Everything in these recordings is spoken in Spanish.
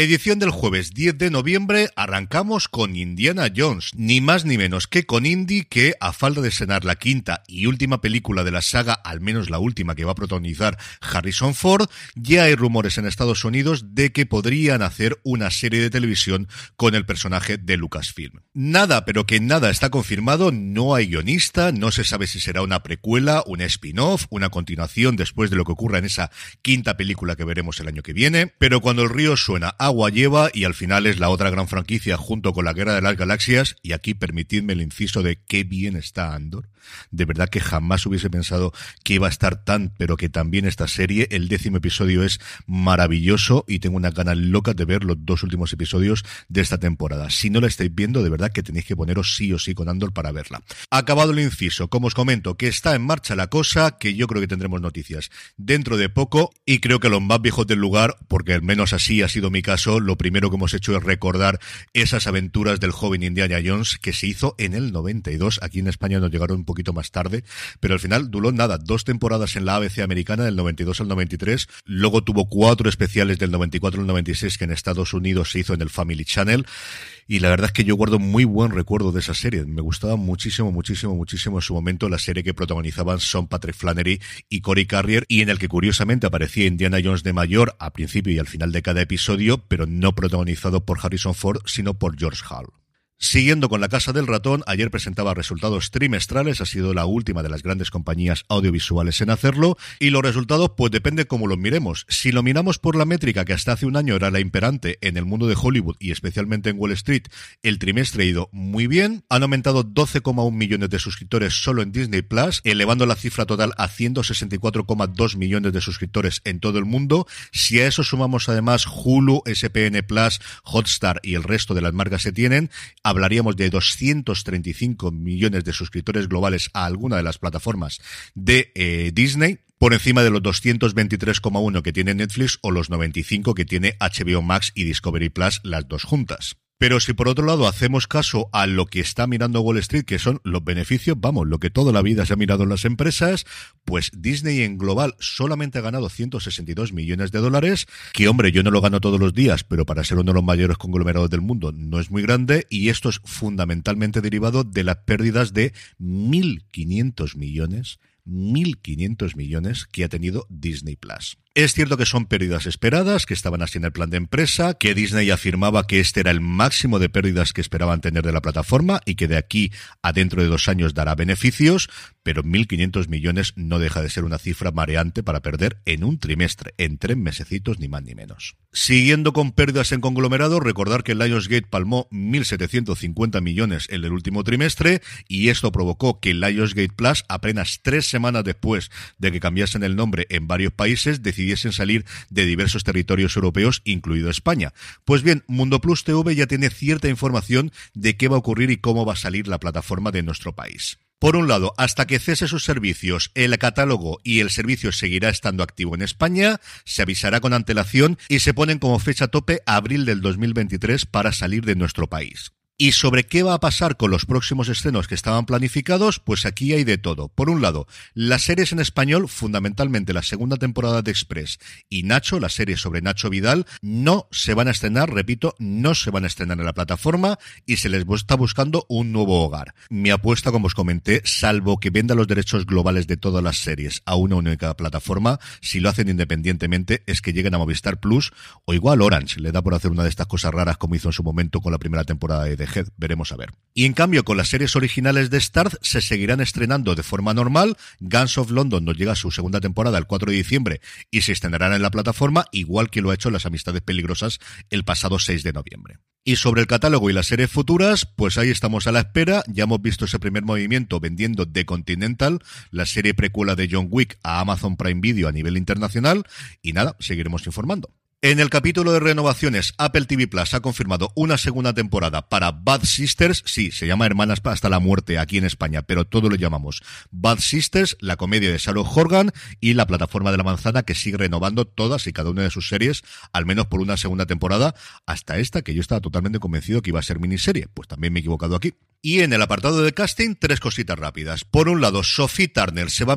Edición del jueves 10 de noviembre, arrancamos con Indiana Jones, ni más ni menos que con Indy, que a falta de cenar la quinta y última película de la saga, al menos la última que va a protagonizar Harrison Ford, ya hay rumores en Estados Unidos de que podrían hacer una serie de televisión con el personaje de Lucasfilm. Nada, pero que nada está confirmado, no hay guionista, no se sabe si será una precuela, un spin-off, una continuación después de lo que ocurra en esa quinta película que veremos el año que viene, pero cuando el río suena agua lleva y al final es la otra gran franquicia junto con la Guerra de las Galaxias y aquí permitidme el inciso de qué bien está Andor. De verdad que jamás hubiese pensado que iba a estar tan, pero que también esta serie, el décimo episodio es maravilloso y tengo una gana loca de ver los dos últimos episodios de esta temporada. Si no la estáis viendo, de verdad que tenéis que poneros sí o sí con Andor para verla. Acabado el inciso, como os comento, que está en marcha la cosa, que yo creo que tendremos noticias dentro de poco y creo que los más viejos del lugar, porque al menos así ha sido mi caso, lo primero que hemos hecho es recordar esas aventuras del joven Indiana Jones que se hizo en el 92. Aquí en España nos llegaron un poquito más tarde, pero al final duró nada, dos temporadas en la ABC americana del 92 al 93, luego tuvo cuatro especiales del 94 al 96 que en Estados Unidos se hizo en el Family Channel y la verdad es que yo guardo muy buen recuerdo de esa serie. Me gustaba muchísimo, muchísimo, muchísimo en su momento la serie que protagonizaban Son Patrick Flannery y Cory Carrier y en el que curiosamente aparecía Indiana Jones de mayor a principio y al final de cada episodio, pero no protagonizado por Harrison Ford, sino por George Hall. Siguiendo con la Casa del Ratón, ayer presentaba resultados trimestrales, ha sido la última de las grandes compañías audiovisuales en hacerlo, y los resultados pues depende cómo los miremos. Si lo miramos por la métrica que hasta hace un año era la imperante en el mundo de Hollywood y especialmente en Wall Street, el trimestre ha ido muy bien, han aumentado 12,1 millones de suscriptores solo en Disney Plus, elevando la cifra total a 164,2 millones de suscriptores en todo el mundo. Si a eso sumamos además Hulu, SPN Plus, Hotstar y el resto de las marcas que tienen, hablaríamos de 235 millones de suscriptores globales a alguna de las plataformas de eh, Disney, por encima de los 223,1 que tiene Netflix o los 95 que tiene HBO Max y Discovery Plus, las dos juntas. Pero si por otro lado hacemos caso a lo que está mirando Wall Street, que son los beneficios, vamos, lo que toda la vida se ha mirado en las empresas, pues Disney en global solamente ha ganado 162 millones de dólares, que hombre, yo no lo gano todos los días, pero para ser uno de los mayores conglomerados del mundo no es muy grande, y esto es fundamentalmente derivado de las pérdidas de 1.500 millones 1.500 millones que ha tenido Disney Plus. Es cierto que son pérdidas esperadas, que estaban así en el plan de empresa, que Disney afirmaba que este era el máximo de pérdidas que esperaban tener de la plataforma y que de aquí a dentro de dos años dará beneficios, pero 1.500 millones no deja de ser una cifra mareante para perder en un trimestre, en tres mesecitos ni más ni menos. Siguiendo con pérdidas en conglomerado, recordar que Lionsgate palmó 1.750 millones en el último trimestre y esto provocó que Lionsgate Plus, apenas tres semanas después de que cambiasen el nombre en varios países, decidió salir de diversos territorios europeos, incluido España. Pues bien, Mundo Plus TV ya tiene cierta información de qué va a ocurrir y cómo va a salir la plataforma de nuestro país. Por un lado, hasta que cese sus servicios, el catálogo y el servicio seguirá estando activo en España, se avisará con antelación y se ponen como fecha tope abril del 2023 para salir de nuestro país. ¿Y sobre qué va a pasar con los próximos estrenos que estaban planificados? Pues aquí hay de todo. Por un lado, las series en español, fundamentalmente la segunda temporada de Express y Nacho, la serie sobre Nacho Vidal, no se van a estrenar, repito, no se van a estrenar en la plataforma y se les está buscando un nuevo hogar. Mi apuesta, como os comenté, salvo que venda los derechos globales de todas las series a una única plataforma, si lo hacen independientemente, es que lleguen a Movistar Plus o igual Orange, le da por hacer una de estas cosas raras como hizo en su momento con la primera temporada de Veremos a ver. Y en cambio, con las series originales de Starz se seguirán estrenando de forma normal. Guns of London nos llega su segunda temporada el 4 de diciembre y se estrenarán en la plataforma, igual que lo ha hecho Las Amistades Peligrosas el pasado 6 de noviembre. Y sobre el catálogo y las series futuras, pues ahí estamos a la espera. Ya hemos visto ese primer movimiento vendiendo The Continental, la serie precuela de John Wick, a Amazon Prime Video a nivel internacional. Y nada, seguiremos informando. En el capítulo de renovaciones, Apple TV Plus ha confirmado una segunda temporada para Bad Sisters. Sí, se llama Hermanas hasta la muerte aquí en España, pero todo lo llamamos Bad Sisters, la comedia de Sarah Horgan y la plataforma de la manzana que sigue renovando todas y cada una de sus series, al menos por una segunda temporada, hasta esta que yo estaba totalmente convencido que iba a ser miniserie. Pues también me he equivocado aquí. Y en el apartado de casting, tres cositas rápidas. Por un lado, Sophie Turner se va.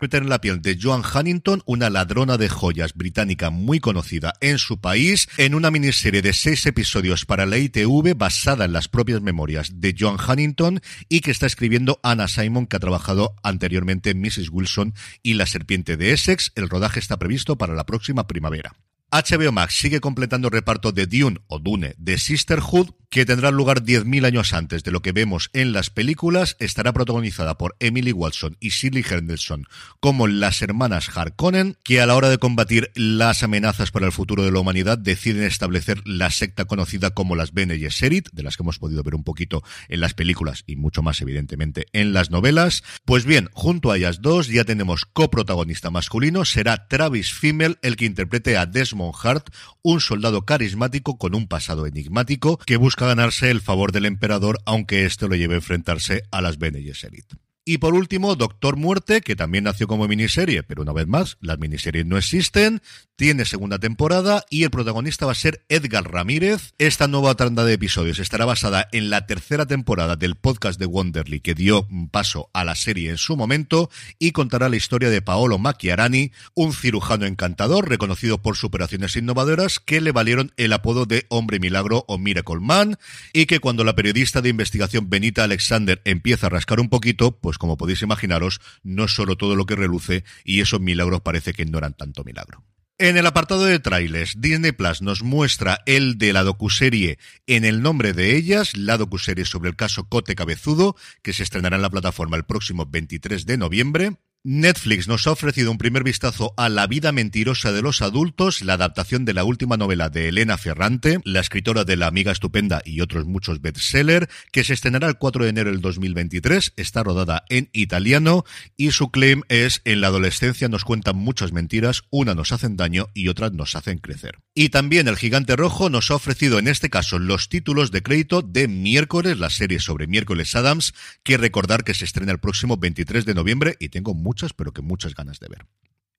Meter en la piel de Joan Huntington, una ladrona de joyas británica muy conocida en su país, en una miniserie de seis episodios para la ITV basada en las propias memorias de Joan Huntington y que está escribiendo Anna Simon, que ha trabajado anteriormente en Mrs. Wilson y La Serpiente de Essex. El rodaje está previsto para la próxima primavera. HBO Max sigue completando reparto de Dune o Dune de Sisterhood, que tendrá lugar 10.000 años antes de lo que vemos en las películas. Estará protagonizada por Emily Watson y Shirley Henderson como las hermanas Harkonnen, que a la hora de combatir las amenazas para el futuro de la humanidad deciden establecer la secta conocida como las Bene Gesserit, de las que hemos podido ver un poquito en las películas y mucho más evidentemente en las novelas. Pues bien, junto a ellas dos ya tenemos coprotagonista masculino, será Travis Fimmel el que interprete a Desmond Hart, un soldado carismático con un pasado enigmático que busca ganarse el favor del emperador, aunque esto lo lleve a enfrentarse a las Bene Gesserit. Y por último, Doctor Muerte, que también nació como miniserie, pero una vez más, las miniseries no existen, tiene segunda temporada y el protagonista va a ser Edgar Ramírez. Esta nueva tanda de episodios estará basada en la tercera temporada del podcast de Wonderly que dio paso a la serie en su momento y contará la historia de Paolo Macchiarani, un cirujano encantador reconocido por superaciones innovadoras que le valieron el apodo de Hombre Milagro o Miracle Man y que cuando la periodista de investigación Benita Alexander empieza a rascar un poquito, pues como podéis imaginaros, no es solo todo lo que reluce y esos milagros parece que no eran tanto milagro. En el apartado de trailers, Disney Plus nos muestra el de la docuserie En el nombre de ellas, la docuserie sobre el caso Cote Cabezudo, que se estrenará en la plataforma el próximo 23 de noviembre. Netflix nos ha ofrecido un primer vistazo a La vida mentirosa de los adultos, la adaptación de la última novela de Elena Ferrante, la escritora de La amiga estupenda y otros muchos bestsellers, que se estrenará el 4 de enero del 2023, está rodada en italiano y su claim es en la adolescencia nos cuentan muchas mentiras, una nos hacen daño y otras nos hacen crecer. Y también el Gigante Rojo nos ha ofrecido en este caso los títulos de crédito de Miércoles, la serie sobre Miércoles Adams, que recordar que se estrena el próximo 23 de noviembre y tengo muchas, pero que muchas ganas de ver.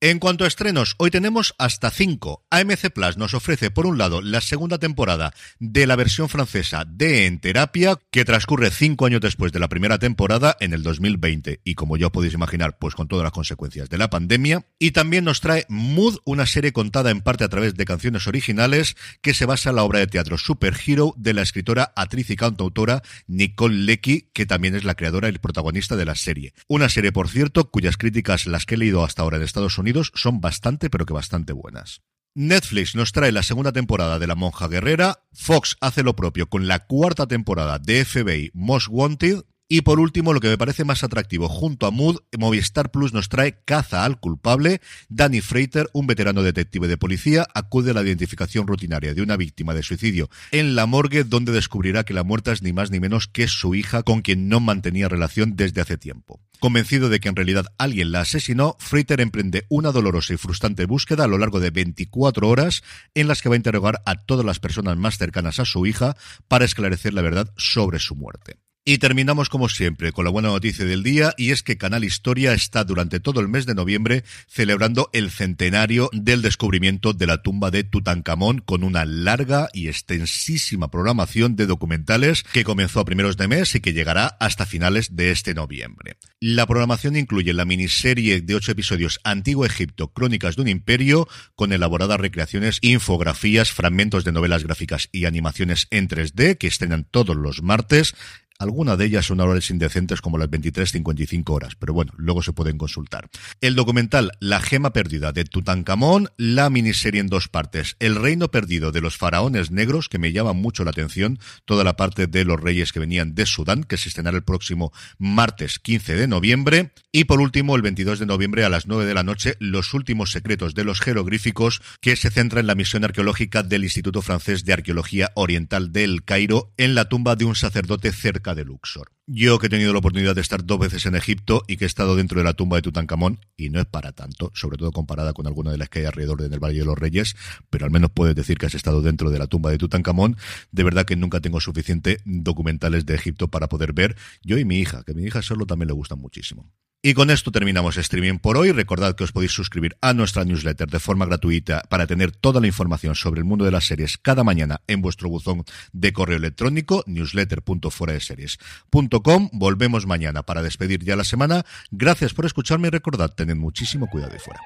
En cuanto a estrenos, hoy tenemos hasta 5. AMC Plus nos ofrece, por un lado, la segunda temporada de la versión francesa de En Terapia, que transcurre cinco años después de la primera temporada, en el 2020, y como ya podéis imaginar, pues con todas las consecuencias de la pandemia. Y también nos trae Mood, una serie contada en parte a través de canciones originales, que se basa en la obra de teatro Superhero de la escritora, actriz y cantautora Nicole Lecky, que también es la creadora y protagonista de la serie. Una serie, por cierto, cuyas críticas, las que he leído hasta ahora en Estados Unidos, son bastante, pero que bastante buenas. Netflix nos trae la segunda temporada de La Monja Guerrera, Fox hace lo propio con la cuarta temporada de FBI Most Wanted, y por último, lo que me parece más atractivo, junto a Mood, Movistar Plus nos trae Caza al culpable. Danny Freiter, un veterano detective de policía, acude a la identificación rutinaria de una víctima de suicidio en la morgue, donde descubrirá que la muerta es ni más ni menos que su hija, con quien no mantenía relación desde hace tiempo. Convencido de que en realidad alguien la asesinó, Freiter emprende una dolorosa y frustrante búsqueda a lo largo de 24 horas en las que va a interrogar a todas las personas más cercanas a su hija para esclarecer la verdad sobre su muerte. Y terminamos como siempre con la buena noticia del día y es que Canal Historia está durante todo el mes de noviembre celebrando el centenario del descubrimiento de la tumba de Tutankamón con una larga y extensísima programación de documentales que comenzó a primeros de mes y que llegará hasta finales de este noviembre. La programación incluye la miniserie de ocho episodios Antiguo Egipto, Crónicas de un Imperio, con elaboradas recreaciones, infografías, fragmentos de novelas gráficas y animaciones en 3D que estrenan todos los martes algunas de ellas son horas indecentes como las 23.55 horas, pero bueno, luego se pueden consultar. El documental La gema perdida de Tutankamón, la miniserie en dos partes, El reino perdido de los faraones negros, que me llama mucho la atención, toda la parte de los reyes que venían de Sudán, que se estrenará el próximo martes 15 de noviembre, y por último, el 22 de noviembre a las 9 de la noche, Los últimos secretos de los jeroglíficos, que se centra en la misión arqueológica del Instituto Francés de Arqueología Oriental del Cairo, en la tumba de un sacerdote cerca de Luxor. Yo que he tenido la oportunidad de estar dos veces en Egipto y que he estado dentro de la tumba de Tutankamón, y no es para tanto, sobre todo comparada con alguna de las que hay alrededor del Valle de los Reyes, pero al menos puedes decir que has estado dentro de la tumba de Tutankamón, de verdad que nunca tengo suficiente documentales de Egipto para poder ver, yo y mi hija, que a mi hija solo también le gustan muchísimo. Y con esto terminamos streaming por hoy. Recordad que os podéis suscribir a nuestra newsletter de forma gratuita para tener toda la información sobre el mundo de las series cada mañana en vuestro buzón de correo electrónico newsletter.foradeseries.com. Volvemos mañana para despedir ya la semana. Gracias por escucharme y recordad, tened muchísimo cuidado ahí fuera.